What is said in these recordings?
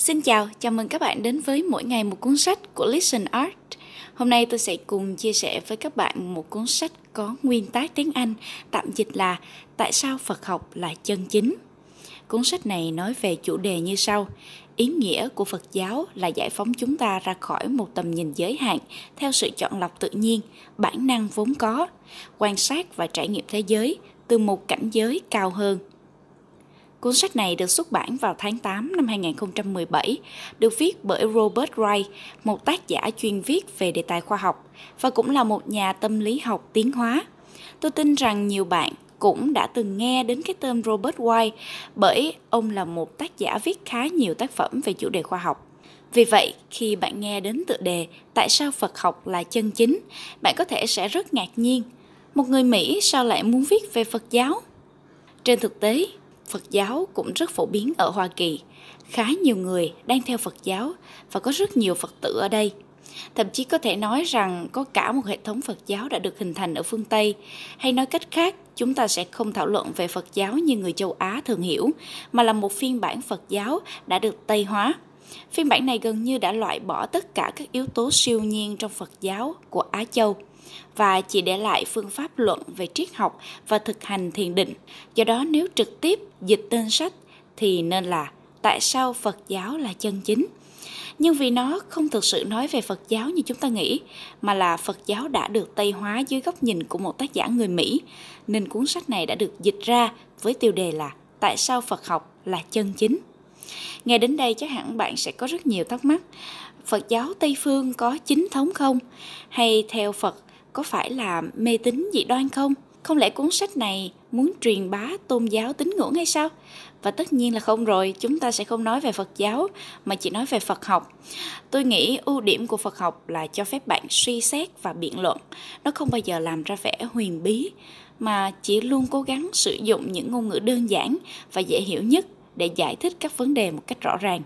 Xin chào, chào mừng các bạn đến với mỗi ngày một cuốn sách của Listen Art. Hôm nay tôi sẽ cùng chia sẻ với các bạn một cuốn sách có nguyên tác tiếng Anh, tạm dịch là Tại sao Phật học là chân chính. Cuốn sách này nói về chủ đề như sau. Ý nghĩa của Phật giáo là giải phóng chúng ta ra khỏi một tầm nhìn giới hạn theo sự chọn lọc tự nhiên, bản năng vốn có, quan sát và trải nghiệm thế giới từ một cảnh giới cao hơn – Cuốn sách này được xuất bản vào tháng 8 năm 2017, được viết bởi Robert Wright, một tác giả chuyên viết về đề tài khoa học và cũng là một nhà tâm lý học tiến hóa. Tôi tin rằng nhiều bạn cũng đã từng nghe đến cái tên Robert Wright bởi ông là một tác giả viết khá nhiều tác phẩm về chủ đề khoa học. Vì vậy, khi bạn nghe đến tựa đề Tại sao Phật học là chân chính, bạn có thể sẽ rất ngạc nhiên. Một người Mỹ sao lại muốn viết về Phật giáo? Trên thực tế, Phật giáo cũng rất phổ biến ở Hoa Kỳ. Khá nhiều người đang theo Phật giáo và có rất nhiều Phật tử ở đây. Thậm chí có thể nói rằng có cả một hệ thống Phật giáo đã được hình thành ở phương Tây. Hay nói cách khác, chúng ta sẽ không thảo luận về Phật giáo như người châu Á thường hiểu, mà là một phiên bản Phật giáo đã được Tây hóa. Phiên bản này gần như đã loại bỏ tất cả các yếu tố siêu nhiên trong Phật giáo của Á Châu và chỉ để lại phương pháp luận về triết học và thực hành thiền định. Do đó nếu trực tiếp dịch tên sách thì nên là tại sao Phật giáo là chân chính. Nhưng vì nó không thực sự nói về Phật giáo như chúng ta nghĩ, mà là Phật giáo đã được Tây hóa dưới góc nhìn của một tác giả người Mỹ, nên cuốn sách này đã được dịch ra với tiêu đề là Tại sao Phật học là chân chính. Nghe đến đây chắc hẳn bạn sẽ có rất nhiều thắc mắc. Phật giáo Tây phương có chính thống không? Hay theo Phật có phải là mê tín dị đoan không? Không lẽ cuốn sách này muốn truyền bá tôn giáo tín ngưỡng hay sao? Và tất nhiên là không rồi, chúng ta sẽ không nói về Phật giáo mà chỉ nói về Phật học. Tôi nghĩ ưu điểm của Phật học là cho phép bạn suy xét và biện luận. Nó không bao giờ làm ra vẻ huyền bí mà chỉ luôn cố gắng sử dụng những ngôn ngữ đơn giản và dễ hiểu nhất để giải thích các vấn đề một cách rõ ràng.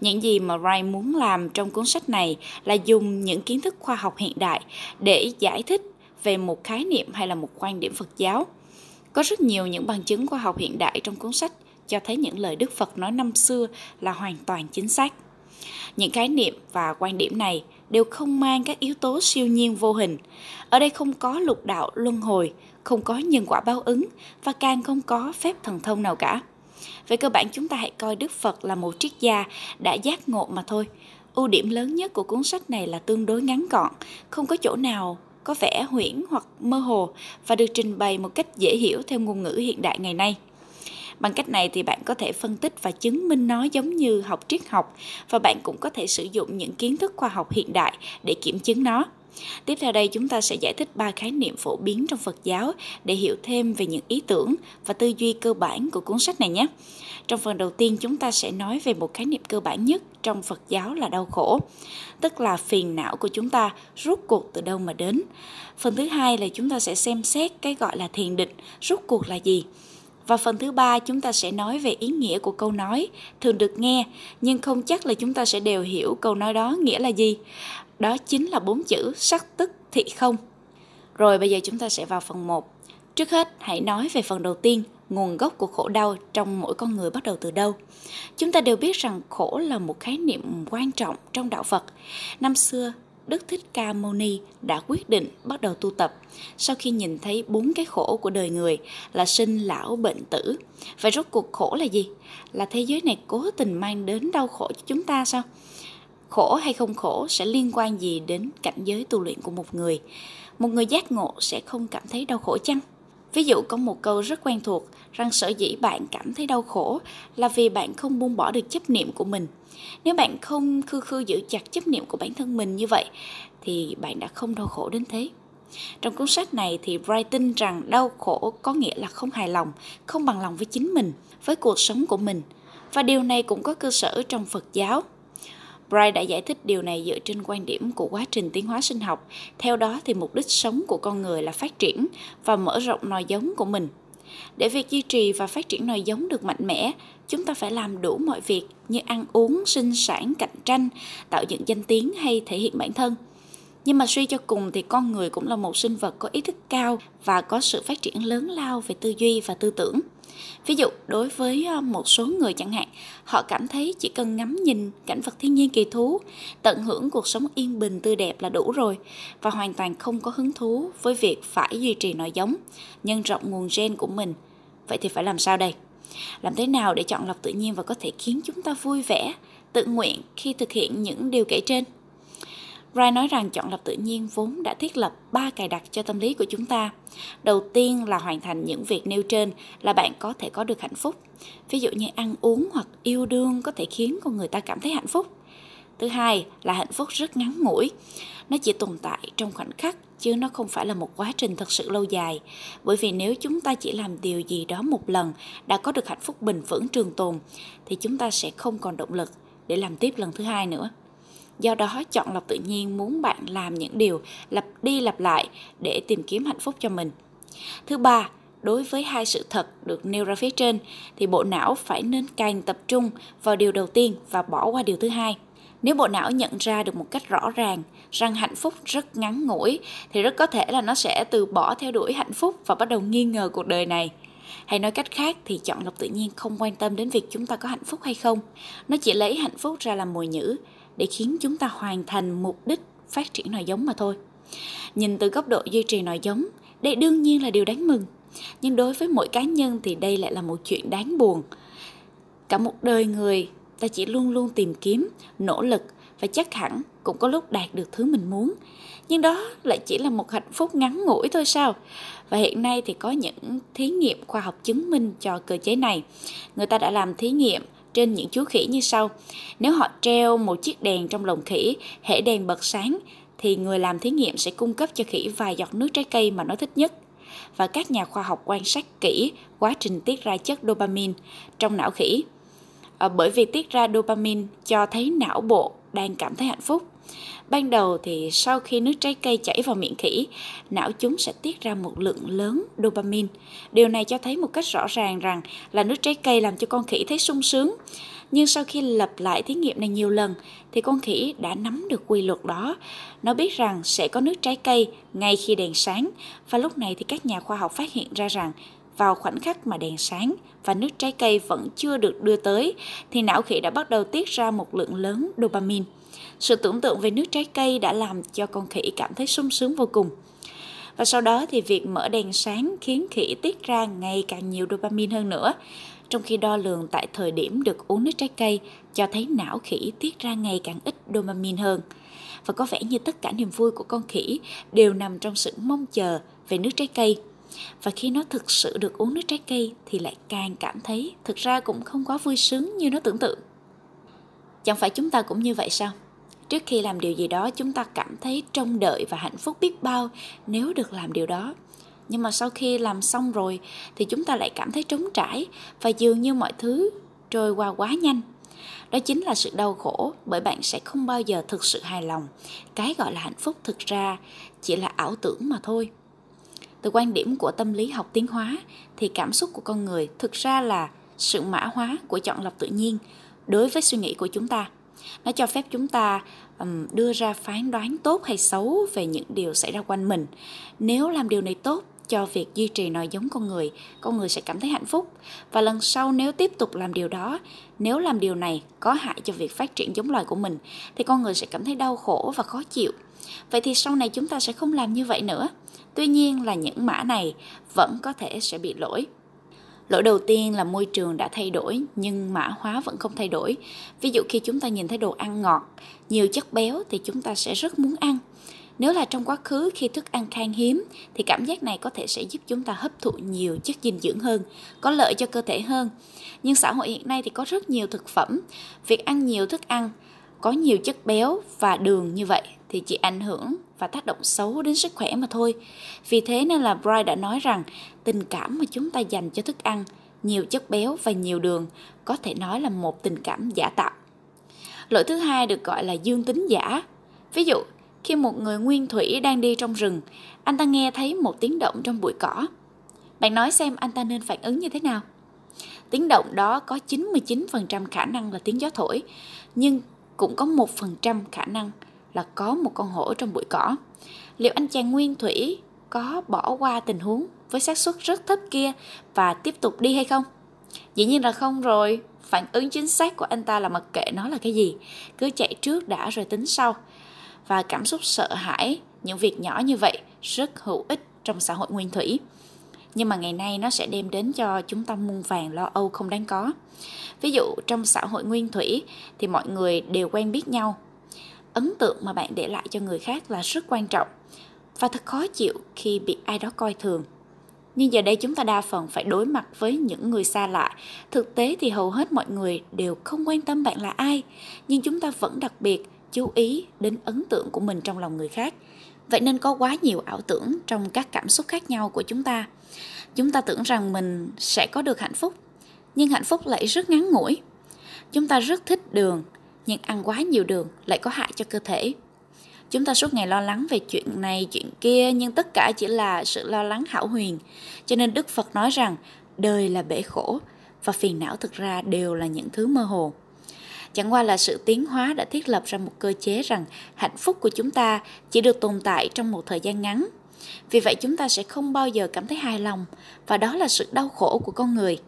Những gì mà Ryan muốn làm trong cuốn sách này là dùng những kiến thức khoa học hiện đại để giải thích về một khái niệm hay là một quan điểm Phật giáo. Có rất nhiều những bằng chứng khoa học hiện đại trong cuốn sách cho thấy những lời Đức Phật nói năm xưa là hoàn toàn chính xác. Những khái niệm và quan điểm này đều không mang các yếu tố siêu nhiên vô hình. Ở đây không có lục đạo luân hồi, không có nhân quả báo ứng và càng không có phép thần thông nào cả. Về cơ bản chúng ta hãy coi Đức Phật là một triết gia đã giác ngộ mà thôi. Ưu điểm lớn nhất của cuốn sách này là tương đối ngắn gọn, không có chỗ nào có vẻ huyễn hoặc mơ hồ và được trình bày một cách dễ hiểu theo ngôn ngữ hiện đại ngày nay. Bằng cách này thì bạn có thể phân tích và chứng minh nó giống như học triết học và bạn cũng có thể sử dụng những kiến thức khoa học hiện đại để kiểm chứng nó. Tiếp theo đây chúng ta sẽ giải thích ba khái niệm phổ biến trong Phật giáo để hiểu thêm về những ý tưởng và tư duy cơ bản của cuốn sách này nhé. Trong phần đầu tiên chúng ta sẽ nói về một khái niệm cơ bản nhất trong Phật giáo là đau khổ, tức là phiền não của chúng ta rút cuộc từ đâu mà đến. Phần thứ hai là chúng ta sẽ xem xét cái gọi là thiền định, rút cuộc là gì. Và phần thứ ba chúng ta sẽ nói về ý nghĩa của câu nói thường được nghe nhưng không chắc là chúng ta sẽ đều hiểu câu nói đó nghĩa là gì. Đó chính là bốn chữ sắc tức thị không. Rồi bây giờ chúng ta sẽ vào phần 1. Trước hết, hãy nói về phần đầu tiên, nguồn gốc của khổ đau trong mỗi con người bắt đầu từ đâu. Chúng ta đều biết rằng khổ là một khái niệm quan trọng trong đạo Phật. Năm xưa, Đức Thích Ca Mâu Ni đã quyết định bắt đầu tu tập sau khi nhìn thấy bốn cái khổ của đời người là sinh, lão, bệnh, tử. Vậy rốt cuộc khổ là gì? Là thế giới này cố tình mang đến đau khổ cho chúng ta sao? Khổ hay không khổ sẽ liên quan gì đến cảnh giới tu luyện của một người một người giác ngộ sẽ không cảm thấy đau khổ chăng ví dụ có một câu rất quen thuộc rằng sở dĩ bạn cảm thấy đau khổ là vì bạn không buông bỏ được chấp niệm của mình nếu bạn không khư khư giữ chặt chấp niệm của bản thân mình như vậy thì bạn đã không đau khổ đến thế trong cuốn sách này thì Bright tin rằng đau khổ có nghĩa là không hài lòng, không bằng lòng với chính mình, với cuộc sống của mình. Và điều này cũng có cơ sở trong Phật giáo. Bright đã giải thích điều này dựa trên quan điểm của quá trình tiến hóa sinh học. Theo đó thì mục đích sống của con người là phát triển và mở rộng nòi giống của mình. Để việc duy trì và phát triển nòi giống được mạnh mẽ, chúng ta phải làm đủ mọi việc như ăn uống, sinh sản, cạnh tranh, tạo dựng danh tiếng hay thể hiện bản thân. Nhưng mà suy cho cùng thì con người cũng là một sinh vật có ý thức cao và có sự phát triển lớn lao về tư duy và tư tưởng. Ví dụ, đối với ờ, một số người chẳng hạn, họ cảm thấy chỉ cần ngắm nhìn cảnh vật thiên nhiên kỳ thú, tận hưởng cuộc sống yên bình tươi đẹp là đủ rồi và hoàn toàn không có hứng thú với việc phải duy trì nòi giống, nhân rộng nguồn gen của mình. Vậy thì phải làm sao đây? Làm thế nào để chọn lọc tự nhiên và có thể khiến chúng ta vui vẻ, tự nguyện khi thực hiện những điều kể trên? Ray nói rằng chọn lọc tự nhiên vốn đã thiết lập ba cài đặt cho tâm lý của chúng ta. Đầu tiên là hoàn thành những việc nêu trên là bạn có thể có được hạnh phúc. Ví dụ như ăn uống hoặc yêu đương có thể khiến con người ta cảm thấy hạnh phúc. Thứ hai là hạnh phúc rất ngắn ngủi. Nó chỉ tồn tại trong khoảnh khắc, chứ nó không phải là một quá trình thật sự lâu dài. Bởi vì nếu chúng ta chỉ làm điều gì đó một lần đã có được hạnh phúc bình vững trường tồn, thì chúng ta sẽ không còn động lực để làm tiếp lần thứ hai nữa. Do đó, chọn lọc tự nhiên muốn bạn làm những điều lặp đi lặp lại để tìm kiếm hạnh phúc cho mình. Thứ ba, đối với hai sự thật được nêu ra phía trên thì bộ não phải nên càng tập trung vào điều đầu tiên và bỏ qua điều thứ hai. Nếu bộ não nhận ra được một cách rõ ràng rằng hạnh phúc rất ngắn ngủi thì rất có thể là nó sẽ từ bỏ theo đuổi hạnh phúc và bắt đầu nghi ngờ cuộc đời này. Hay nói cách khác thì chọn lọc tự nhiên không quan tâm đến việc chúng ta có hạnh phúc hay không. Nó chỉ lấy hạnh phúc ra làm mồi nhữ để khiến chúng ta hoàn thành mục đích phát triển nòi giống mà thôi. Nhìn từ góc độ duy trì nòi giống, đây đương nhiên là điều đáng mừng. Nhưng đối với mỗi cá nhân thì đây lại là một chuyện đáng buồn. Cả một đời người ta chỉ luôn luôn tìm kiếm, nỗ lực và chắc hẳn cũng có lúc đạt được thứ mình muốn. Nhưng đó lại chỉ là một hạnh phúc ngắn ngủi thôi sao? Và hiện nay thì có những thí nghiệm khoa học chứng minh cho cơ chế này. Người ta đã làm thí nghiệm trên những chú khỉ như sau. Nếu họ treo một chiếc đèn trong lồng khỉ, hệ đèn bật sáng, thì người làm thí nghiệm sẽ cung cấp cho khỉ vài giọt nước trái cây mà nó thích nhất. Và các nhà khoa học quan sát kỹ quá trình tiết ra chất dopamine trong não khỉ. À, bởi vì tiết ra dopamine cho thấy não bộ đang cảm thấy hạnh phúc. Ban đầu thì sau khi nước trái cây chảy vào miệng khỉ, não chúng sẽ tiết ra một lượng lớn dopamine. Điều này cho thấy một cách rõ ràng rằng là nước trái cây làm cho con khỉ thấy sung sướng. Nhưng sau khi lặp lại thí nghiệm này nhiều lần thì con khỉ đã nắm được quy luật đó. Nó biết rằng sẽ có nước trái cây ngay khi đèn sáng và lúc này thì các nhà khoa học phát hiện ra rằng vào khoảnh khắc mà đèn sáng và nước trái cây vẫn chưa được đưa tới thì não khỉ đã bắt đầu tiết ra một lượng lớn dopamine. Sự tưởng tượng về nước trái cây đã làm cho con khỉ cảm thấy sung sướng vô cùng. Và sau đó thì việc mở đèn sáng khiến khỉ tiết ra ngày càng nhiều dopamine hơn nữa. Trong khi đo lường tại thời điểm được uống nước trái cây cho thấy não khỉ tiết ra ngày càng ít dopamine hơn. Và có vẻ như tất cả niềm vui của con khỉ đều nằm trong sự mong chờ về nước trái cây. Và khi nó thực sự được uống nước trái cây thì lại càng cảm thấy thực ra cũng không quá vui sướng như nó tưởng tượng. Chẳng phải chúng ta cũng như vậy sao? Trước khi làm điều gì đó, chúng ta cảm thấy trông đợi và hạnh phúc biết bao nếu được làm điều đó. Nhưng mà sau khi làm xong rồi, thì chúng ta lại cảm thấy trống trải và dường như mọi thứ trôi qua quá nhanh. Đó chính là sự đau khổ, bởi bạn sẽ không bao giờ thực sự hài lòng. Cái gọi là hạnh phúc thực ra chỉ là ảo tưởng mà thôi. Từ quan điểm của tâm lý học tiến hóa, thì cảm xúc của con người thực ra là sự mã hóa của chọn lọc tự nhiên đối với suy nghĩ của chúng ta nó cho phép chúng ta um, đưa ra phán đoán tốt hay xấu về những điều xảy ra quanh mình. Nếu làm điều này tốt cho việc duy trì nòi giống con người con người sẽ cảm thấy hạnh phúc. Và lần sau nếu tiếp tục làm điều đó nếu làm điều này có hại cho việc phát triển giống loài của mình thì con người sẽ cảm thấy đau khổ và khó chịu. Vậy thì sau này chúng ta sẽ không làm như vậy nữa. Tuy nhiên là những mã này vẫn có thể sẽ bị lỗi. Lỗi đầu tiên là môi trường đã thay đổi nhưng mã hóa vẫn không thay đổi. Ví dụ khi chúng ta nhìn thấy đồ ăn ngọt, nhiều chất béo thì chúng ta sẽ rất muốn ăn. Nếu là trong quá khứ khi thức ăn khan hiếm thì cảm giác này có thể sẽ giúp chúng ta hấp thụ nhiều chất dinh dưỡng hơn, có lợi cho cơ thể hơn. Nhưng xã hội hiện nay thì có rất nhiều thực phẩm, việc ăn nhiều thức ăn có nhiều chất béo và đường như vậy thì chỉ ảnh hưởng và tác động xấu đến sức khỏe mà thôi. Vì thế nên là Bright đã nói rằng tình cảm mà chúng ta dành cho thức ăn, nhiều chất béo và nhiều đường có thể nói là một tình cảm giả tạo. Lỗi thứ hai được gọi là dương tính giả. Ví dụ, khi một người nguyên thủy đang đi trong rừng, anh ta nghe thấy một tiếng động trong bụi cỏ. Bạn nói xem anh ta nên phản ứng như thế nào? Tiếng động đó có 99% khả năng là tiếng gió thổi, nhưng cũng có 1% khả năng là có một con hổ trong bụi cỏ. Liệu anh chàng nguyên thủy có bỏ qua tình huống với xác suất rất thấp kia và tiếp tục đi hay không? Dĩ nhiên là không rồi. Phản ứng chính xác của anh ta là mặc kệ nó là cái gì, cứ chạy trước đã rồi tính sau. Và cảm xúc sợ hãi, những việc nhỏ như vậy rất hữu ích trong xã hội nguyên thủy. Nhưng mà ngày nay nó sẽ đem đến cho chúng ta muôn vàng lo âu không đáng có. Ví dụ trong xã hội nguyên thủy thì mọi người đều quen biết nhau. Ấn tượng mà bạn để lại cho người khác là rất quan trọng và thật khó chịu khi bị ai đó coi thường nhưng giờ đây chúng ta đa phần phải đối mặt với những người xa lạ. Thực tế thì hầu hết mọi người đều không quan tâm bạn là ai. Nhưng chúng ta vẫn đặc biệt chú ý đến ấn tượng của mình trong lòng người khác. Vậy nên có quá nhiều ảo tưởng trong các cảm xúc khác nhau của chúng ta. Chúng ta tưởng rằng mình sẽ có được hạnh phúc, nhưng hạnh phúc lại rất ngắn ngủi. Chúng ta rất thích đường, nhưng ăn quá nhiều đường lại có hại cho cơ thể. Chúng ta suốt ngày lo lắng về chuyện này, chuyện kia, nhưng tất cả chỉ là sự lo lắng hảo huyền. Cho nên Đức Phật nói rằng đời là bể khổ và phiền não thực ra đều là những thứ mơ hồ. Chẳng qua là sự tiến hóa đã thiết lập ra một cơ chế rằng hạnh phúc của chúng ta chỉ được tồn tại trong một thời gian ngắn. Vì vậy chúng ta sẽ không bao giờ cảm thấy hài lòng và đó là sự đau khổ của con người.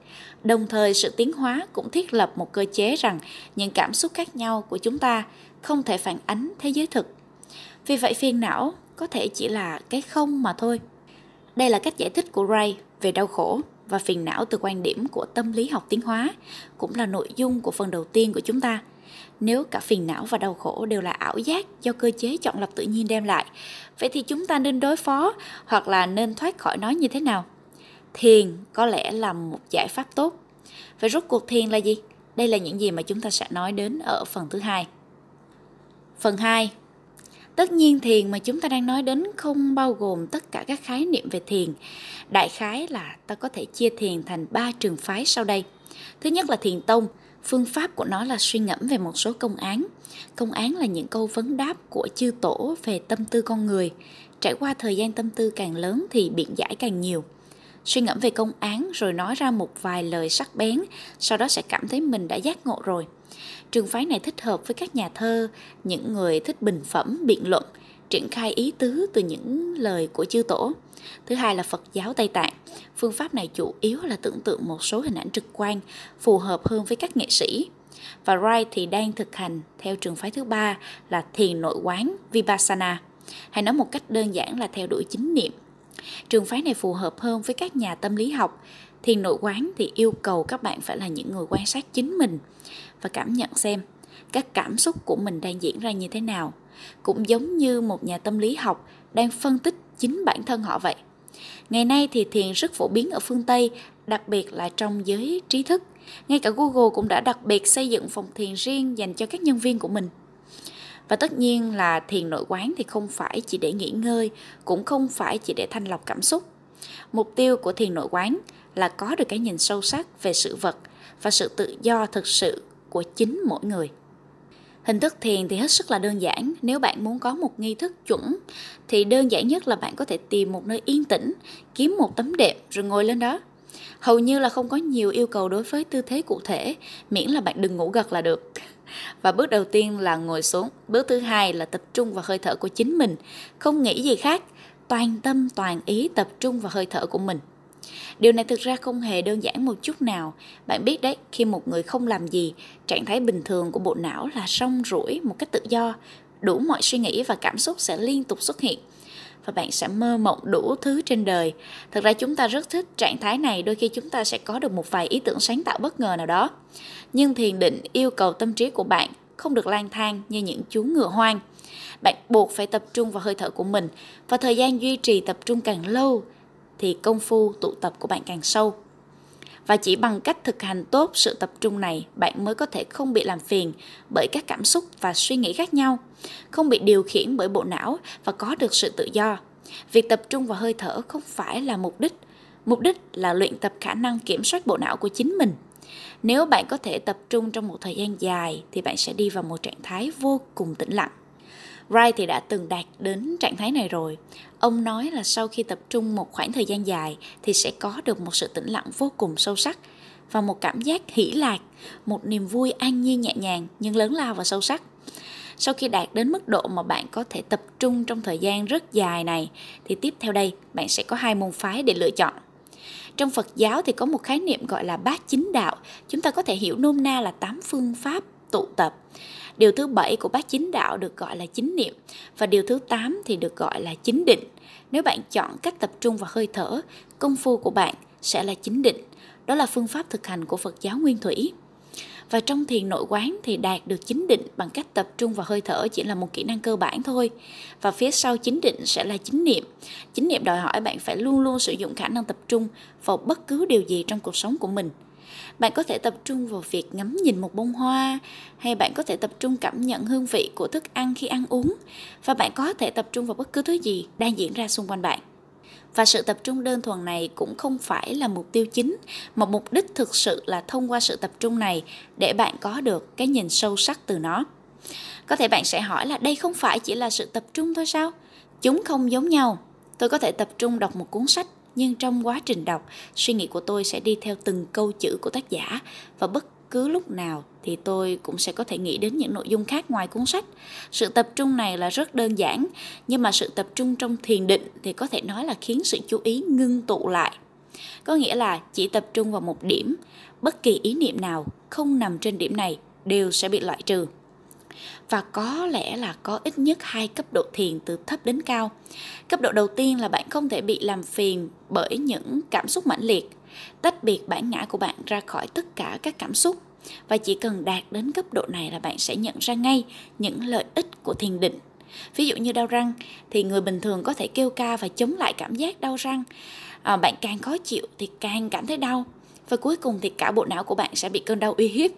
Đồng thời sự tiến hóa cũng thiết lập một cơ chế rằng những cảm xúc khác nhau của chúng ta không thể phản ánh thế giới thực vì vậy phiền não có thể chỉ là cái không mà thôi. Đây là cách giải thích của Ray về đau khổ và phiền não từ quan điểm của tâm lý học tiến hóa, cũng là nội dung của phần đầu tiên của chúng ta. Nếu cả phiền não và đau khổ đều là ảo giác do cơ chế chọn lọc tự nhiên đem lại, vậy thì chúng ta nên đối phó hoặc là nên thoát khỏi nó như thế nào? Thiền có lẽ là một giải pháp tốt. Vậy rốt cuộc thiền là gì? Đây là những gì mà chúng ta sẽ nói đến ở phần thứ hai. Phần 2 Tất nhiên thiền mà chúng ta đang nói đến không bao gồm tất cả các khái niệm về thiền. Đại khái là ta có thể chia thiền thành ba trường phái sau đây. Thứ nhất là thiền tông, phương pháp của nó là suy ngẫm về một số công án. Công án là những câu vấn đáp của chư tổ về tâm tư con người. Trải qua thời gian tâm tư càng lớn thì biện giải càng nhiều suy ngẫm về công án rồi nói ra một vài lời sắc bén, sau đó sẽ cảm thấy mình đã giác ngộ rồi. Trường phái này thích hợp với các nhà thơ, những người thích bình phẩm, biện luận, triển khai ý tứ từ những lời của chư tổ. Thứ hai là Phật giáo Tây Tạng. Phương pháp này chủ yếu là tưởng tượng một số hình ảnh trực quan, phù hợp hơn với các nghệ sĩ. Và Wright thì đang thực hành theo trường phái thứ ba là thiền nội quán Vipassana. Hay nói một cách đơn giản là theo đuổi chính niệm. Trường phái này phù hợp hơn với các nhà tâm lý học. Thiền nội quán thì yêu cầu các bạn phải là những người quan sát chính mình, và cảm nhận xem các cảm xúc của mình đang diễn ra như thế nào. Cũng giống như một nhà tâm lý học đang phân tích chính bản thân họ vậy. Ngày nay thì thiền rất phổ biến ở phương tây, đặc biệt là trong giới trí thức. Ngay cả google cũng đã đặc biệt xây dựng phòng thiền riêng dành cho các nhân viên của mình. Và tất nhiên là thiền nội quán thì không phải chỉ để nghỉ ngơi, cũng không phải chỉ để thanh lọc cảm xúc. Mục tiêu của thiền nội quán là có được cái nhìn sâu sắc về sự vật và sự tự do thực sự của chính mỗi người. Hình thức thiền thì hết sức là đơn giản. Nếu bạn muốn có một nghi thức chuẩn thì đơn giản nhất là bạn có thể tìm một nơi yên tĩnh, kiếm một tấm đệm rồi ngồi lên đó. Hầu như là không có nhiều yêu cầu đối với tư thế cụ thể, miễn là bạn đừng ngủ gật là được. Và bước đầu tiên là ngồi xuống. Bước thứ hai là tập trung vào hơi thở của chính mình, không nghĩ gì khác, toàn tâm toàn ý tập trung vào hơi thở của mình. Điều này thực ra không hề đơn giản một chút nào. Bạn biết đấy, khi một người không làm gì, trạng thái bình thường của bộ não là song rủi một cách tự do, đủ mọi suy nghĩ và cảm xúc sẽ liên tục xuất hiện và bạn sẽ mơ mộng đủ thứ trên đời. Thực ra chúng ta rất thích trạng thái này, đôi khi chúng ta sẽ có được một vài ý tưởng sáng tạo bất ngờ nào đó. Nhưng thiền định yêu cầu tâm trí của bạn không được lang thang như những chú ngựa hoang. Bạn buộc phải tập trung vào hơi thở của mình và thời gian duy trì tập trung càng lâu thì công phu tụ tập của bạn càng sâu. Và chỉ bằng cách thực hành tốt sự tập trung này, bạn mới có thể không bị làm phiền bởi các cảm xúc và suy nghĩ khác nhau, không bị điều khiển bởi bộ não và có được sự tự do. Việc tập trung vào hơi thở không phải là mục đích, mục đích là luyện tập khả năng kiểm soát bộ não của chính mình. Nếu bạn có thể tập trung trong một thời gian dài thì bạn sẽ đi vào một trạng thái vô cùng tĩnh lặng. Wright thì đã từng đạt đến trạng thái này rồi. Ông nói là sau khi tập trung một khoảng thời gian dài thì sẽ có được một sự tĩnh lặng vô cùng sâu sắc và một cảm giác hỷ lạc, một niềm vui an nhiên nhẹ nhàng nhưng lớn lao và sâu sắc. sau khi đạt đến mức độ mà bạn có thể tập trung trong thời gian rất dài này thì tiếp theo đây bạn sẽ có hai môn phái để lựa chọn trong Phật giáo thì có một khái niệm gọi là bát chính đạo chúng ta có thể hiểu nôm na là tám phương pháp tụ tập điều thứ bảy của bát chính đạo được gọi là chính niệm, và điều thứ tám thì được gọi là chính định nếu bạn chọn cách tập trung vào hơi thở, công phu của bạn sẽ là chính định đó là phương pháp thực hành của Phật giáo Nguyên Thủy và trong thiền nội quán thì đạt được chính định bằng cách tập trung vào hơi thở chỉ là một kỹ năng cơ bản thôi. Và phía sau chính định sẽ là chính niệm. Chính niệm đòi hỏi bạn phải luôn luôn sử dụng khả năng tập trung vào bất cứ điều gì trong cuộc sống của mình. Bạn có thể tập trung vào việc ngắm nhìn một bông hoa, hay bạn có thể tập trung cảm nhận hương vị của thức ăn khi ăn uống, và bạn có thể tập trung vào bất cứ thứ gì đang diễn ra xung quanh bạn. Và sự tập trung đơn thuần này cũng không phải là mục tiêu chính, mà mục đích thực sự là thông qua sự tập trung này để bạn có được cái nhìn sâu sắc từ nó. Có thể bạn sẽ hỏi là đây không phải chỉ là sự tập trung thôi sao? Chúng không giống nhau. Tôi có thể tập trung đọc một cuốn sách nhưng trong quá trình đọc suy nghĩ của tôi sẽ đi theo từng câu chữ của tác giả và bất cứ lúc nào thì tôi cũng sẽ có thể nghĩ đến những nội dung khác ngoài cuốn sách. Sự tập trung này là rất đơn giản, nhưng mà sự tập trung trong thiền định thì có thể nói là khiến sự chú ý ngưng tụ lại. Có nghĩa là chỉ tập trung vào một điểm, bất kỳ ý niệm nào không nằm trên điểm này đều sẽ bị loại trừ. Và có lẽ là có ít nhất hai cấp độ thiền từ thấp đến cao. Cấp độ đầu tiên là bạn không thể bị làm phiền bởi những cảm xúc mãnh liệt. Tách biệt bản ngã của bạn ra khỏi tất cả các cảm xúc. Và chỉ cần đạt đến cấp độ này là bạn sẽ nhận ra ngay những lợi ích của thiền định. Ví dụ như đau răng thì người bình thường có thể kêu ca và chống lại cảm giác đau răng. À, bạn càng khó chịu thì càng cảm thấy đau. Và cuối cùng thì cả bộ não của bạn sẽ bị cơn đau uy hiếp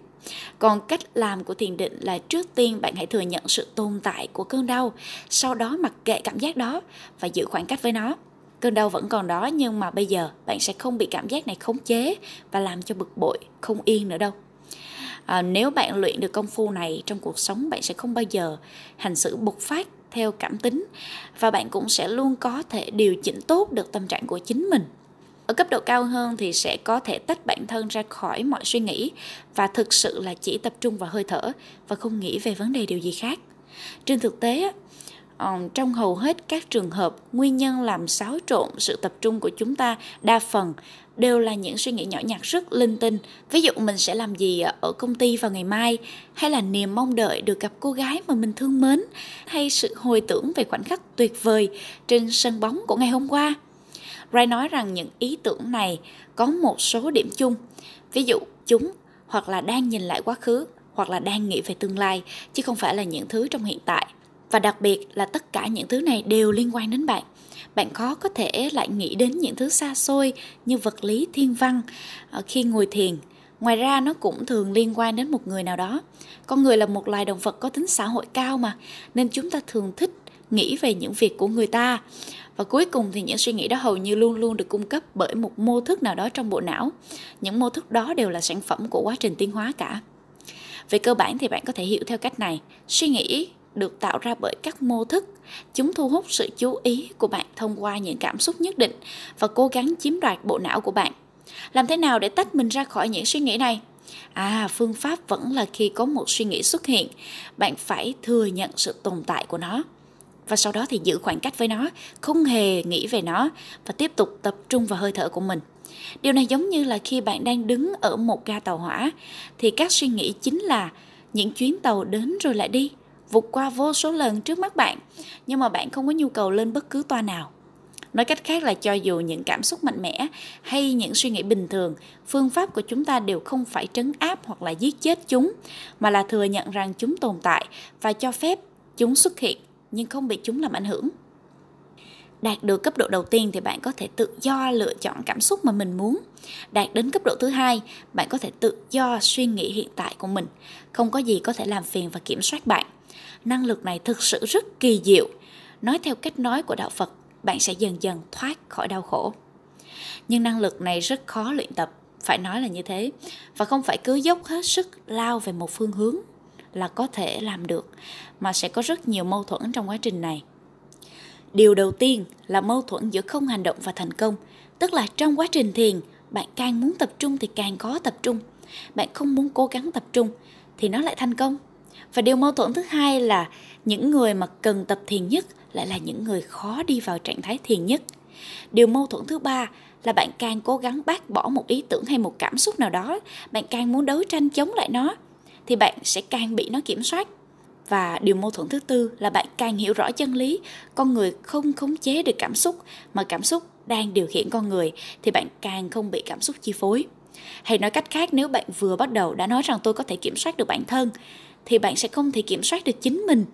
còn cách làm của thiền định là trước tiên bạn hãy thừa nhận sự tồn tại của cơn đau sau đó mặc kệ cảm giác đó và giữ khoảng cách với nó. Cơn đau vẫn còn đó nhưng mà bây giờ bạn sẽ không bị cảm giác này khống chế và làm cho bực bội không yên nữa đâu. À, nếu bạn luyện được công phu này trong cuộc sống bạn sẽ không bao giờ hành xử bộc phát theo cảm tính và bạn cũng sẽ luôn có thể điều chỉnh tốt được tâm trạng của chính mình ở cấp độ cao hơn thì sẽ có thể tách bản thân ra khỏi mọi suy nghĩ và thực sự là chỉ tập trung vào hơi thở và không nghĩ về vấn đề điều gì khác. Trên thực tế ờ, trong hầu hết các trường hợp, nguyên nhân làm xáo trộn sự tập trung của chúng ta đa phần đều là những suy nghĩ nhỏ nhặt rất linh tinh. Ví dụ mình sẽ làm gì ở công ty vào ngày mai, hay là niềm mong đợi được gặp cô gái mà mình thương mến, hay sự hồi tưởng về khoảnh khắc tuyệt vời trên sân bóng của ngày hôm qua. Ray nói rằng những ý tưởng này có một số điểm chung. Ví dụ, chúng hoặc là đang nhìn lại quá khứ, hoặc là đang nghĩ về tương lai, chứ không phải là những thứ trong hiện tại. Và đặc biệt là tất cả những thứ này đều liên quan đến bạn. Bạn khó có thể lại nghĩ đến những thứ xa xôi như vật lý, thiên văn ờ, khi ngồi thiền. Ngoài ra, nó cũng thường liên quan đến một người nào đó. Con người là một loài động vật có tính xã hội cao mà, nên chúng ta thường thích nghĩ về những việc của người ta. Và cuối cùng thì những suy nghĩ đó hầu như luôn luôn được cung cấp bởi một mô thức nào đó trong bộ não. Những mô thức đó đều là sản phẩm của quá trình tiến hóa cả. Về cơ bản thì bạn có thể hiểu theo cách này. Suy nghĩ được tạo ra bởi các mô thức. Chúng thu hút sự chú ý của bạn thông qua những cảm xúc nhất định và cố gắng chiếm đoạt bộ não của bạn. Làm thế nào để tách mình ra khỏi những suy nghĩ này? À phương pháp vẫn là khi có một suy nghĩ xuất hiện, bạn phải thừa nhận sự tồn tại của nó và sau đó thì giữ khoảng cách với nó, không hề nghĩ về nó và tiếp tục tập trung vào hơi thở của mình. Điều này giống như là khi bạn đang đứng ở một ga tàu hỏa, thì các suy nghĩ chính là những chuyến tàu đến rồi lại đi, vụt qua vô số lần trước mắt bạn, nhưng mà bạn không có nhu cầu lên bất cứ toa nào. Nói cách khác là cho dù những cảm xúc mạnh mẽ hay những suy nghĩ bình thường, phương pháp của chúng ta đều không phải trấn áp hoặc là giết chết chúng, mà là thừa nhận rằng chúng tồn tại và cho phép chúng xuất hiện nhưng không bị chúng làm ảnh hưởng. Đạt được cấp độ đầu tiên thì bạn có thể tự do lựa chọn cảm xúc mà mình muốn. Đạt đến cấp độ thứ hai, bạn có thể tự do suy nghĩ hiện tại của mình. Không có gì có thể làm phiền và kiểm soát bạn. Năng lực này thực sự rất kỳ diệu. Nói theo cách nói của đạo phật, bạn sẽ dần dần thoát khỏi đau khổ. Nhưng năng lực này rất khó luyện tập, phải nói là như thế. Và không phải cứ dốc hết sức lao về một phương hướng là có thể làm được, mà sẽ có rất nhiều mâu thuẫn trong quá trình này. Điều đầu tiên là mâu thuẫn giữa không hành động và thành công, tức là trong quá trình thiền, bạn càng muốn tập trung thì càng có tập trung. Bạn không muốn cố gắng tập trung thì nó lại thành công. Và điều mâu thuẫn thứ hai là những người mà cần tập thiền nhất lại là những người khó đi vào trạng thái thiền nhất. Điều mâu thuẫn thứ ba là bạn càng cố gắng bác bỏ một ý tưởng hay một cảm xúc nào đó, bạn càng muốn đấu tranh chống lại nó thì bạn sẽ càng bị nó kiểm soát. Và điều mâu thuẫn thứ tư là bạn càng hiểu rõ chân lý. Con người không khống chế được cảm xúc, mà cảm xúc đang điều khiển con người thì bạn càng không bị cảm xúc chi phối. Hay nói cách khác, nếu bạn vừa bắt đầu đã nói rằng tôi có thể kiểm soát được bản thân, thì bạn sẽ không thể kiểm soát được chính mình.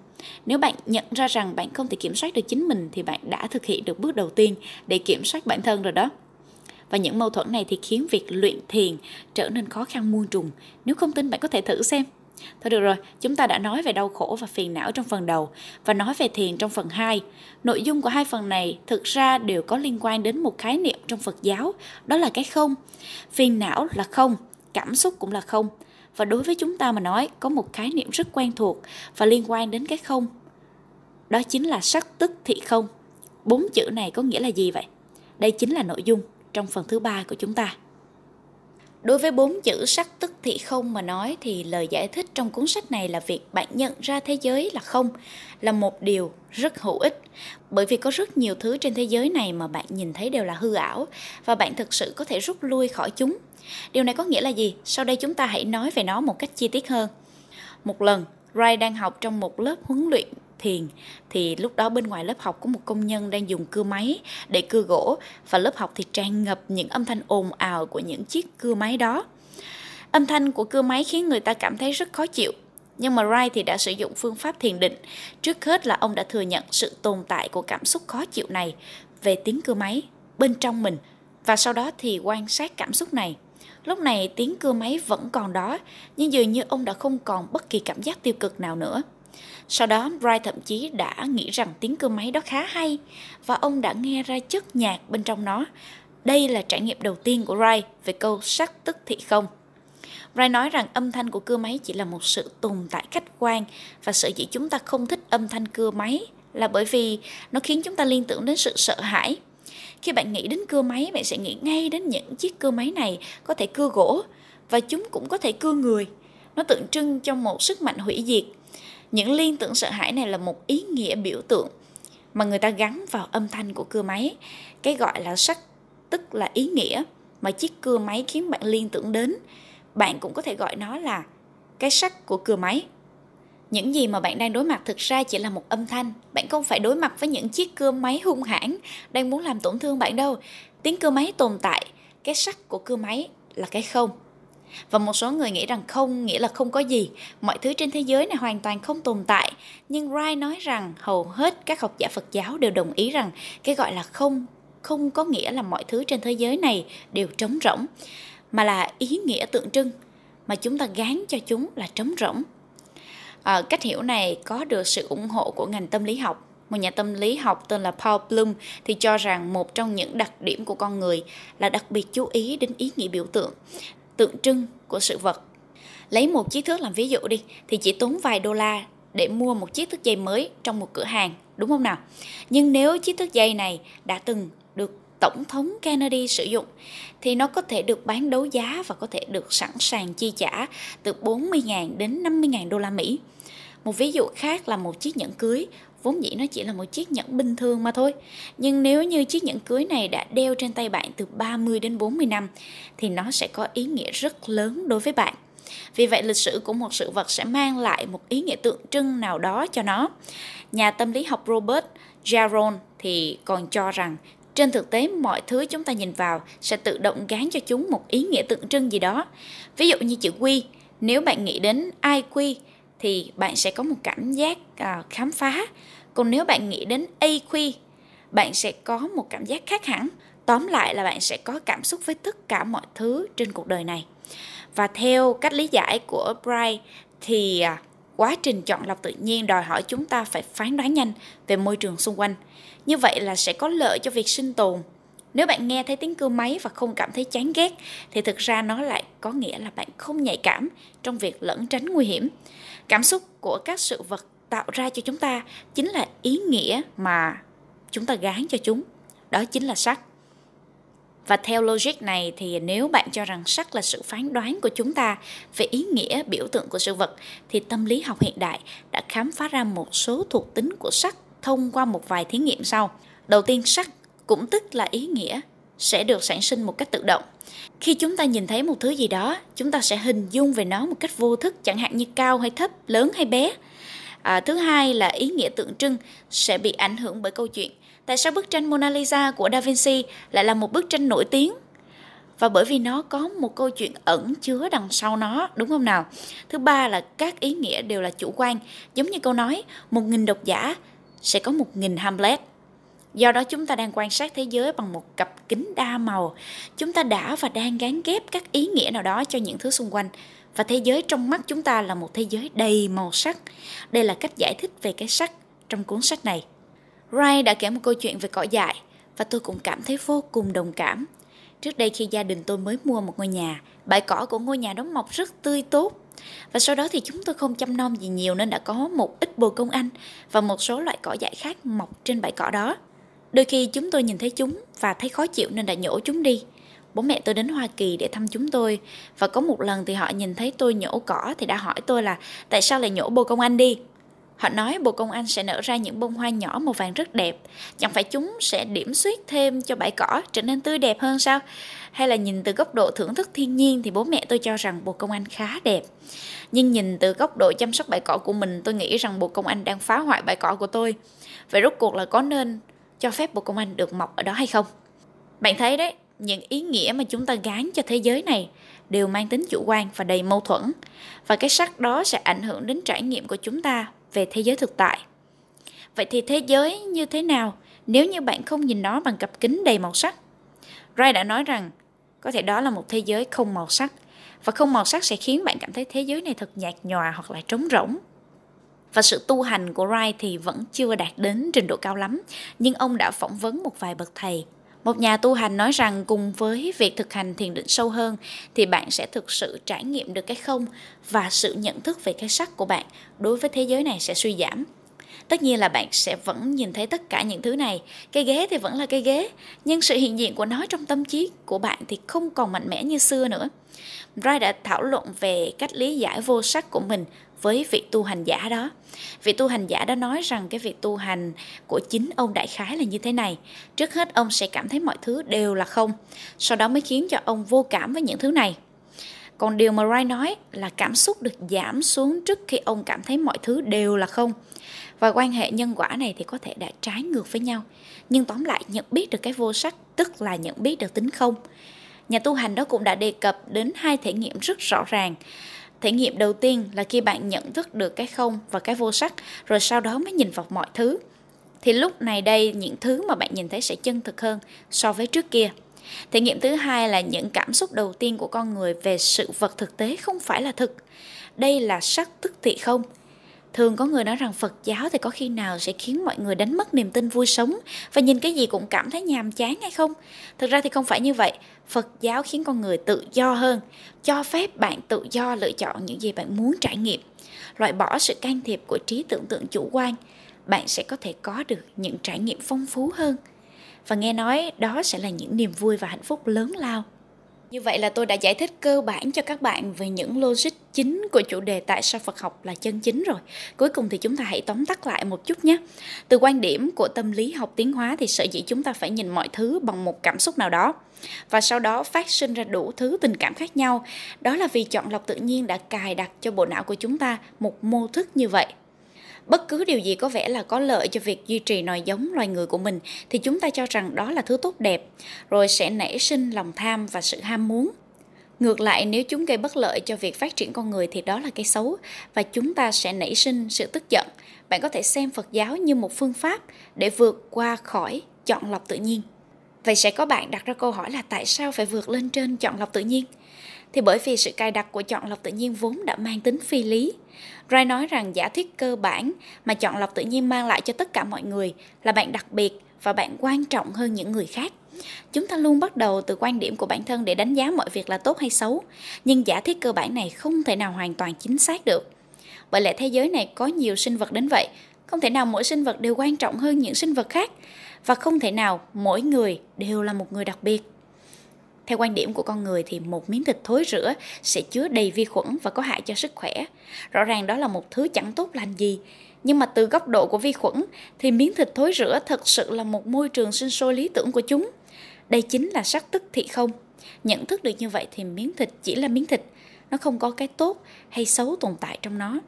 Nếu bạn nhận ra rằng bạn không thể kiểm soát được chính mình, thì bạn đã thực hiện được bước đầu tiên để kiểm soát bản thân rồi đó và những mâu thuẫn này thì khiến việc luyện thiền trở nên khó khăn muôn trùng nếu không tin bạn có thể thử xem Thôi được rồi, chúng ta đã nói về đau khổ và phiền não trong phần đầu và nói về thiền trong phần 2. Nội dung của hai phần này thực ra đều có liên quan đến một khái niệm trong Phật giáo, đó là cái không. Phiền não là không, cảm xúc cũng là không. Và đối với chúng ta mà nói, có một khái niệm rất quen thuộc và liên quan đến cái không. Đó chính là sắc tức thị không. Bốn chữ này có nghĩa là gì vậy? Đây chính là nội dung trong phần thứ ba của chúng ta. Đối với bốn chữ sắc tức thị không mà nói thì lời giải thích trong cuốn sách này là việc bạn nhận ra thế giới là không là một điều rất hữu ích bởi vì có rất nhiều thứ trên thế giới này mà bạn nhìn thấy đều là hư ảo và bạn thực sự có thể rút lui khỏi chúng. Điều này có nghĩa là gì? Sau đây chúng ta hãy nói về nó một cách chi tiết hơn. Một lần, Ray đang học trong một lớp huấn luyện thiền thì lúc đó bên ngoài lớp học có một công nhân đang dùng cưa máy để cưa gỗ và lớp học thì tràn ngập những âm thanh ồn ào của những chiếc cưa máy đó. Âm thanh của cưa máy khiến người ta cảm thấy rất khó chịu. Nhưng mà Wright thì đã sử dụng phương pháp thiền định. Trước hết là ông đã thừa nhận sự tồn tại của cảm xúc khó chịu này về tiếng cưa máy bên trong mình và sau đó thì quan sát cảm xúc này. Lúc này tiếng cưa máy vẫn còn đó, nhưng dường như ông đã không còn bất kỳ cảm giác tiêu cực nào nữa. Sau đó, Bright thậm chí đã nghĩ rằng tiếng cưa máy đó khá hay và ông đã nghe ra chất nhạc bên trong nó. Đây là trải nghiệm đầu tiên của Bright về câu sắc tức thị không. Bright nói rằng âm thanh của cưa máy chỉ là một sự tồn tại khách quan và sở dĩ chúng ta không thích âm thanh cưa máy là bởi vì nó khiến chúng ta liên tưởng đến sự sợ hãi. Khi bạn nghĩ đến cưa máy, bạn sẽ nghĩ ngay đến những chiếc cưa máy này có thể cưa gỗ và chúng cũng có thể cưa người. Nó tượng trưng cho một sức mạnh hủy diệt những liên tưởng sợ hãi này là một ý nghĩa biểu tượng mà người ta gắn vào âm thanh của cưa máy. Cái gọi là sắc tức là ý nghĩa mà chiếc cưa máy khiến bạn liên tưởng đến. Bạn cũng có thể gọi nó là cái sắc của cưa máy. Những gì mà bạn đang đối mặt thực ra chỉ là một âm thanh. Bạn không phải đối mặt với những chiếc cưa máy hung hãn đang muốn làm tổn thương bạn đâu. Tiếng cưa máy tồn tại, cái sắc của cưa máy là cái không và một số người nghĩ rằng không nghĩa là không có gì, mọi thứ trên thế giới này hoàn toàn không tồn tại. Nhưng Rai nói rằng hầu hết các học giả Phật giáo đều đồng ý rằng cái gọi là không không có nghĩa là mọi thứ trên thế giới này đều trống rỗng, mà là ý nghĩa tượng trưng mà chúng ta gán cho chúng là trống rỗng. À, cách hiểu này có được sự ủng hộ của ngành tâm lý học một nhà tâm lý học tên là Paul Bloom thì cho rằng một trong những đặc điểm của con người là đặc biệt chú ý đến ý nghĩa biểu tượng tượng trưng của sự vật. Lấy một chiếc thước làm ví dụ đi thì chỉ tốn vài đô la để mua một chiếc thước dây mới trong một cửa hàng, đúng không nào? Nhưng nếu chiếc thước dây này đã từng được Tổng thống Kennedy sử dụng thì nó có thể được bán đấu giá và có thể được sẵn sàng chi trả từ 40.000 đến 50.000 đô la Mỹ. Một ví dụ khác là một chiếc nhẫn cưới vốn dĩ nó chỉ là một chiếc nhẫn bình thường mà thôi. Nhưng nếu như chiếc nhẫn cưới này đã đeo trên tay bạn từ 30 đến 40 năm thì nó sẽ có ý nghĩa rất lớn đối với bạn. Vì vậy lịch sử của một sự vật sẽ mang lại một ý nghĩa tượng trưng nào đó cho nó. Nhà tâm lý học Robert Jaron thì còn cho rằng trên thực tế mọi thứ chúng ta nhìn vào sẽ tự động gán cho chúng một ý nghĩa tượng trưng gì đó. Ví dụ như chữ quy, nếu bạn nghĩ đến IQ thì bạn sẽ có một cảm giác à, khám phá còn nếu bạn nghĩ đến AQ bạn sẽ có một cảm giác khác hẳn. Tóm lại là bạn sẽ có cảm xúc với tất cả mọi thứ trên cuộc đời này. Và theo cách lý giải của Bright thì à, quá trình chọn lọc tự nhiên đòi hỏi chúng ta phải phán đoán nhanh về môi trường xung quanh. Như vậy là sẽ có lợi cho việc sinh tồn. Nếu bạn nghe thấy tiếng cưa máy và không cảm thấy chán ghét, thì thực ra nó lại có nghĩa là bạn không nhạy cảm trong việc lẩn tránh nguy hiểm. Cảm xúc của các sự vật tạo ra cho chúng ta chính là ý nghĩa mà chúng ta gán cho chúng đó chính là sắc Và theo logic này thì nếu bạn cho rằng sắc là sự phán đoán của chúng ta về ý nghĩa biểu tượng của sự vật thì tâm lý học hiện đại đã khám phá ra một số thuộc tính của sắc thông qua một vài thí nghiệm sau. Đầu tiên sắc cũng tức là ý nghĩa sẽ được sản sinh một cách tự động. Khi chúng ta nhìn thấy một thứ gì đó, chúng ta sẽ hình dung về nó một cách vô thức, chẳng hạn như cao hay thấp, lớn hay bé. À, thứ hai là ý nghĩa tượng trưng sẽ bị ảnh hưởng bởi câu chuyện. Tại sao bức tranh Mona Lisa của Da Vinci lại là một bức tranh nổi tiếng? Và bởi vì nó có một câu chuyện ẩn chứa đằng sau nó, đúng không nào? Thứ ba là các ý nghĩa đều là chủ quan, giống như câu nói, một nghìn độc giả sẽ có một nghìn Hamlet. Do đó chúng ta đang quan sát thế giới bằng một cặp kính đa màu. Chúng ta đã và đang gán ghép các ý nghĩa nào đó cho những thứ xung quanh. Và thế giới trong mắt chúng ta là một thế giới đầy màu sắc. Đây là cách giải thích về cái sắc trong cuốn sách này. Ray đã kể một câu chuyện về cỏ dại và tôi cũng cảm thấy vô cùng đồng cảm. Trước đây khi gia đình tôi mới mua một ngôi nhà, bãi cỏ của ngôi nhà đó mọc rất tươi tốt. Và sau đó thì chúng tôi không chăm nom gì nhiều nên đã có một ít bồ công anh và một số loại cỏ dại khác mọc trên bãi cỏ đó. Đôi khi chúng tôi nhìn thấy chúng và thấy khó chịu nên đã nhổ chúng đi. Bố mẹ tôi đến Hoa Kỳ để thăm chúng tôi và có một lần thì họ nhìn thấy tôi nhổ cỏ thì đã hỏi tôi là tại sao lại nhổ bồ công anh đi. Họ nói bồ công anh sẽ nở ra những bông hoa nhỏ màu vàng rất đẹp. Chẳng phải chúng sẽ điểm xuyết thêm cho bãi cỏ trở nên tươi đẹp hơn sao? Hay là nhìn từ góc độ thưởng thức thiên nhiên thì bố mẹ tôi cho rằng bồ công anh khá đẹp. Nhưng nhìn từ góc độ chăm sóc bãi cỏ của mình tôi nghĩ rằng bồ công anh đang phá hoại bãi cỏ của tôi. Vậy rốt cuộc là có nên cho phép bồ Công Anh được mọc ở đó hay không. Bạn thấy đấy, những ý nghĩa mà chúng ta gán cho thế giới này đều mang tính chủ quan và đầy mâu thuẫn và cái sắc đó sẽ ảnh hưởng đến trải nghiệm của chúng ta về thế giới thực tại. Vậy thì thế giới như thế nào nếu như bạn không nhìn nó bằng cặp kính đầy màu sắc? Ray đã nói rằng có thể đó là một thế giới không màu sắc và không màu sắc sẽ khiến bạn cảm thấy thế giới này thật nhạt nhòa hoặc là trống rỗng và sự tu hành của Wright thì vẫn chưa đạt đến trình độ cao lắm, nhưng ông đã phỏng vấn một vài bậc thầy. Một nhà tu hành nói rằng cùng với việc thực hành thiền định sâu hơn thì bạn sẽ thực sự trải nghiệm được cái không và sự nhận thức về cái sắc của bạn đối với thế giới này sẽ suy giảm. Tất nhiên là bạn sẽ vẫn nhìn thấy tất cả những thứ này. Cây ghế thì vẫn là cây ghế, nhưng sự hiện diện của nó trong tâm trí của bạn thì không còn mạnh mẽ như xưa nữa. Wright đã thảo luận về cách lý giải vô sắc của mình với vị tu hành giả đó. Vị tu hành giả đã nói rằng cái việc tu hành của chính ông đại khái là như thế này. Trước hết ông sẽ cảm thấy mọi thứ đều là không, sau đó mới khiến cho ông vô cảm với những thứ này. Còn điều mà Ray nói là cảm xúc được giảm xuống trước khi ông cảm thấy mọi thứ đều là không. Và quan hệ nhân quả này thì có thể đã trái ngược với nhau. Nhưng tóm lại nhận biết được cái vô sắc tức là nhận biết được tính không. Nhà tu hành đó cũng đã đề cập đến hai thể nghiệm rất rõ ràng Thể nghiệm đầu tiên là khi bạn nhận thức được cái không và cái vô sắc, rồi sau đó mới nhìn vào mọi thứ. Thì lúc này đây những thứ mà bạn nhìn thấy sẽ chân thực hơn so với trước kia. Thể nghiệm thứ hai là những cảm xúc đầu tiên của con người về sự vật thực tế không phải là thực. Đây là sắc tức thị không, Thường có người nói rằng Phật giáo thì có khi nào sẽ khiến mọi người đánh mất niềm tin vui sống và nhìn cái gì cũng cảm thấy nhàm chán hay không? Thực ra thì không phải như vậy. Phật giáo khiến con người tự do hơn, cho phép bạn tự do lựa chọn những gì bạn muốn trải nghiệm, loại bỏ sự can thiệp của trí tưởng tượng chủ quan. Bạn sẽ có thể có được những trải nghiệm phong phú hơn. Và nghe nói đó sẽ là những niềm vui và hạnh phúc lớn lao. Như vậy là tôi đã giải thích cơ bản cho các bạn về những logic chính của chủ đề tại sao Phật học là chân chính rồi. Cuối cùng thì chúng ta hãy tóm tắt lại một chút nhé. Từ quan điểm của tâm lý học tiến hóa thì sở dĩ chúng ta phải nhìn mọi thứ bằng một cảm xúc nào đó, và sau đó phát sinh ra đủ thứ tình cảm khác nhau. Đó là vì chọn lọc tự nhiên đã cài đặt cho bộ não của chúng ta một mô thức như vậy bất cứ điều gì có vẻ là có lợi cho việc duy trì nòi giống loài người của mình, thì chúng ta cho rằng đó là thứ tốt đẹp, rồi sẽ nảy sinh lòng tham và sự ham muốn. Ngược lại, nếu chúng gây bất lợi cho việc phát triển con người thì đó là cái xấu, và chúng ta sẽ nảy sinh sự tức giận. Bạn có thể xem phật giáo như một phương pháp để vượt qua khỏi chọn lọc tự nhiên. Vậy sẽ có bạn đặt ra câu hỏi là tại sao phải vượt lên trên chọn lọc tự nhiên? Thì bởi vì sự cài đặt của chọn lọc tự nhiên vốn đã mang tính phi lý. Ray nói rằng giả thuyết cơ bản mà chọn lọc tự nhiên mang lại cho tất cả mọi người là bạn đặc biệt và bạn quan trọng hơn những người khác. Chúng ta luôn bắt đầu từ quan điểm của bản thân để đánh giá mọi việc là tốt hay xấu, nhưng giả thiết cơ bản này không thể nào hoàn toàn chính xác được. Bởi lẽ thế giới này có nhiều sinh vật đến vậy, không thể nào mỗi sinh vật đều quan trọng hơn những sinh vật khác và không thể nào mỗi người đều là một người đặc biệt. Theo quan điểm của con người thì một miếng thịt thối rữa sẽ chứa đầy vi khuẩn và có hại cho sức khỏe. Rõ ràng đó là một thứ chẳng tốt lành gì. Nhưng mà từ góc độ của vi khuẩn thì miếng thịt thối rữa thật sự là một môi trường sinh sôi lý tưởng của chúng. Đây chính là sắc tức thị không. Nhận thức được như vậy thì miếng thịt chỉ là miếng thịt, nó không có cái tốt hay xấu tồn tại trong nó.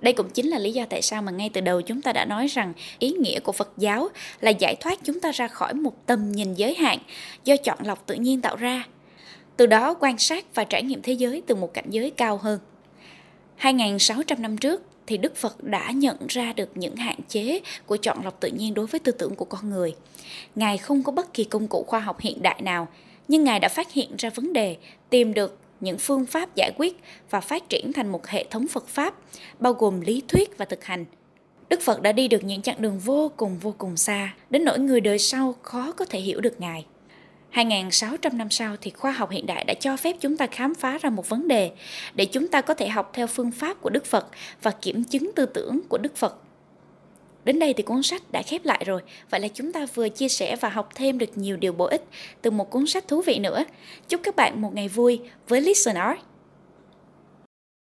Đây cũng chính là lý do tại sao mà ngay từ đầu chúng ta đã nói rằng ý nghĩa của Phật giáo là giải thoát chúng ta ra khỏi một tầm nhìn giới hạn do chọn lọc tự nhiên tạo ra. Từ đó quan sát và trải nghiệm thế giới từ một cảnh giới cao hơn. 2.600 năm trước thì Đức Phật đã nhận ra được những hạn chế của chọn lọc tự nhiên đối với tư tưởng của con người. Ngài không có bất kỳ công cụ khoa học hiện đại nào, nhưng Ngài đã phát hiện ra vấn đề, tìm được những phương pháp giải quyết và phát triển thành một hệ thống Phật Pháp, bao gồm lý thuyết và thực hành. Đức Phật đã đi được những chặng đường vô cùng vô cùng xa, đến nỗi người đời sau khó có thể hiểu được Ngài. 2.600 năm sau thì khoa học hiện đại đã cho phép chúng ta khám phá ra một vấn đề để chúng ta có thể học theo phương pháp của Đức Phật và kiểm chứng tư tưởng của Đức Phật Đến đây thì cuốn sách đã khép lại rồi. Vậy là chúng ta vừa chia sẻ và học thêm được nhiều điều bổ ích từ một cuốn sách thú vị nữa. Chúc các bạn một ngày vui với Listen Art.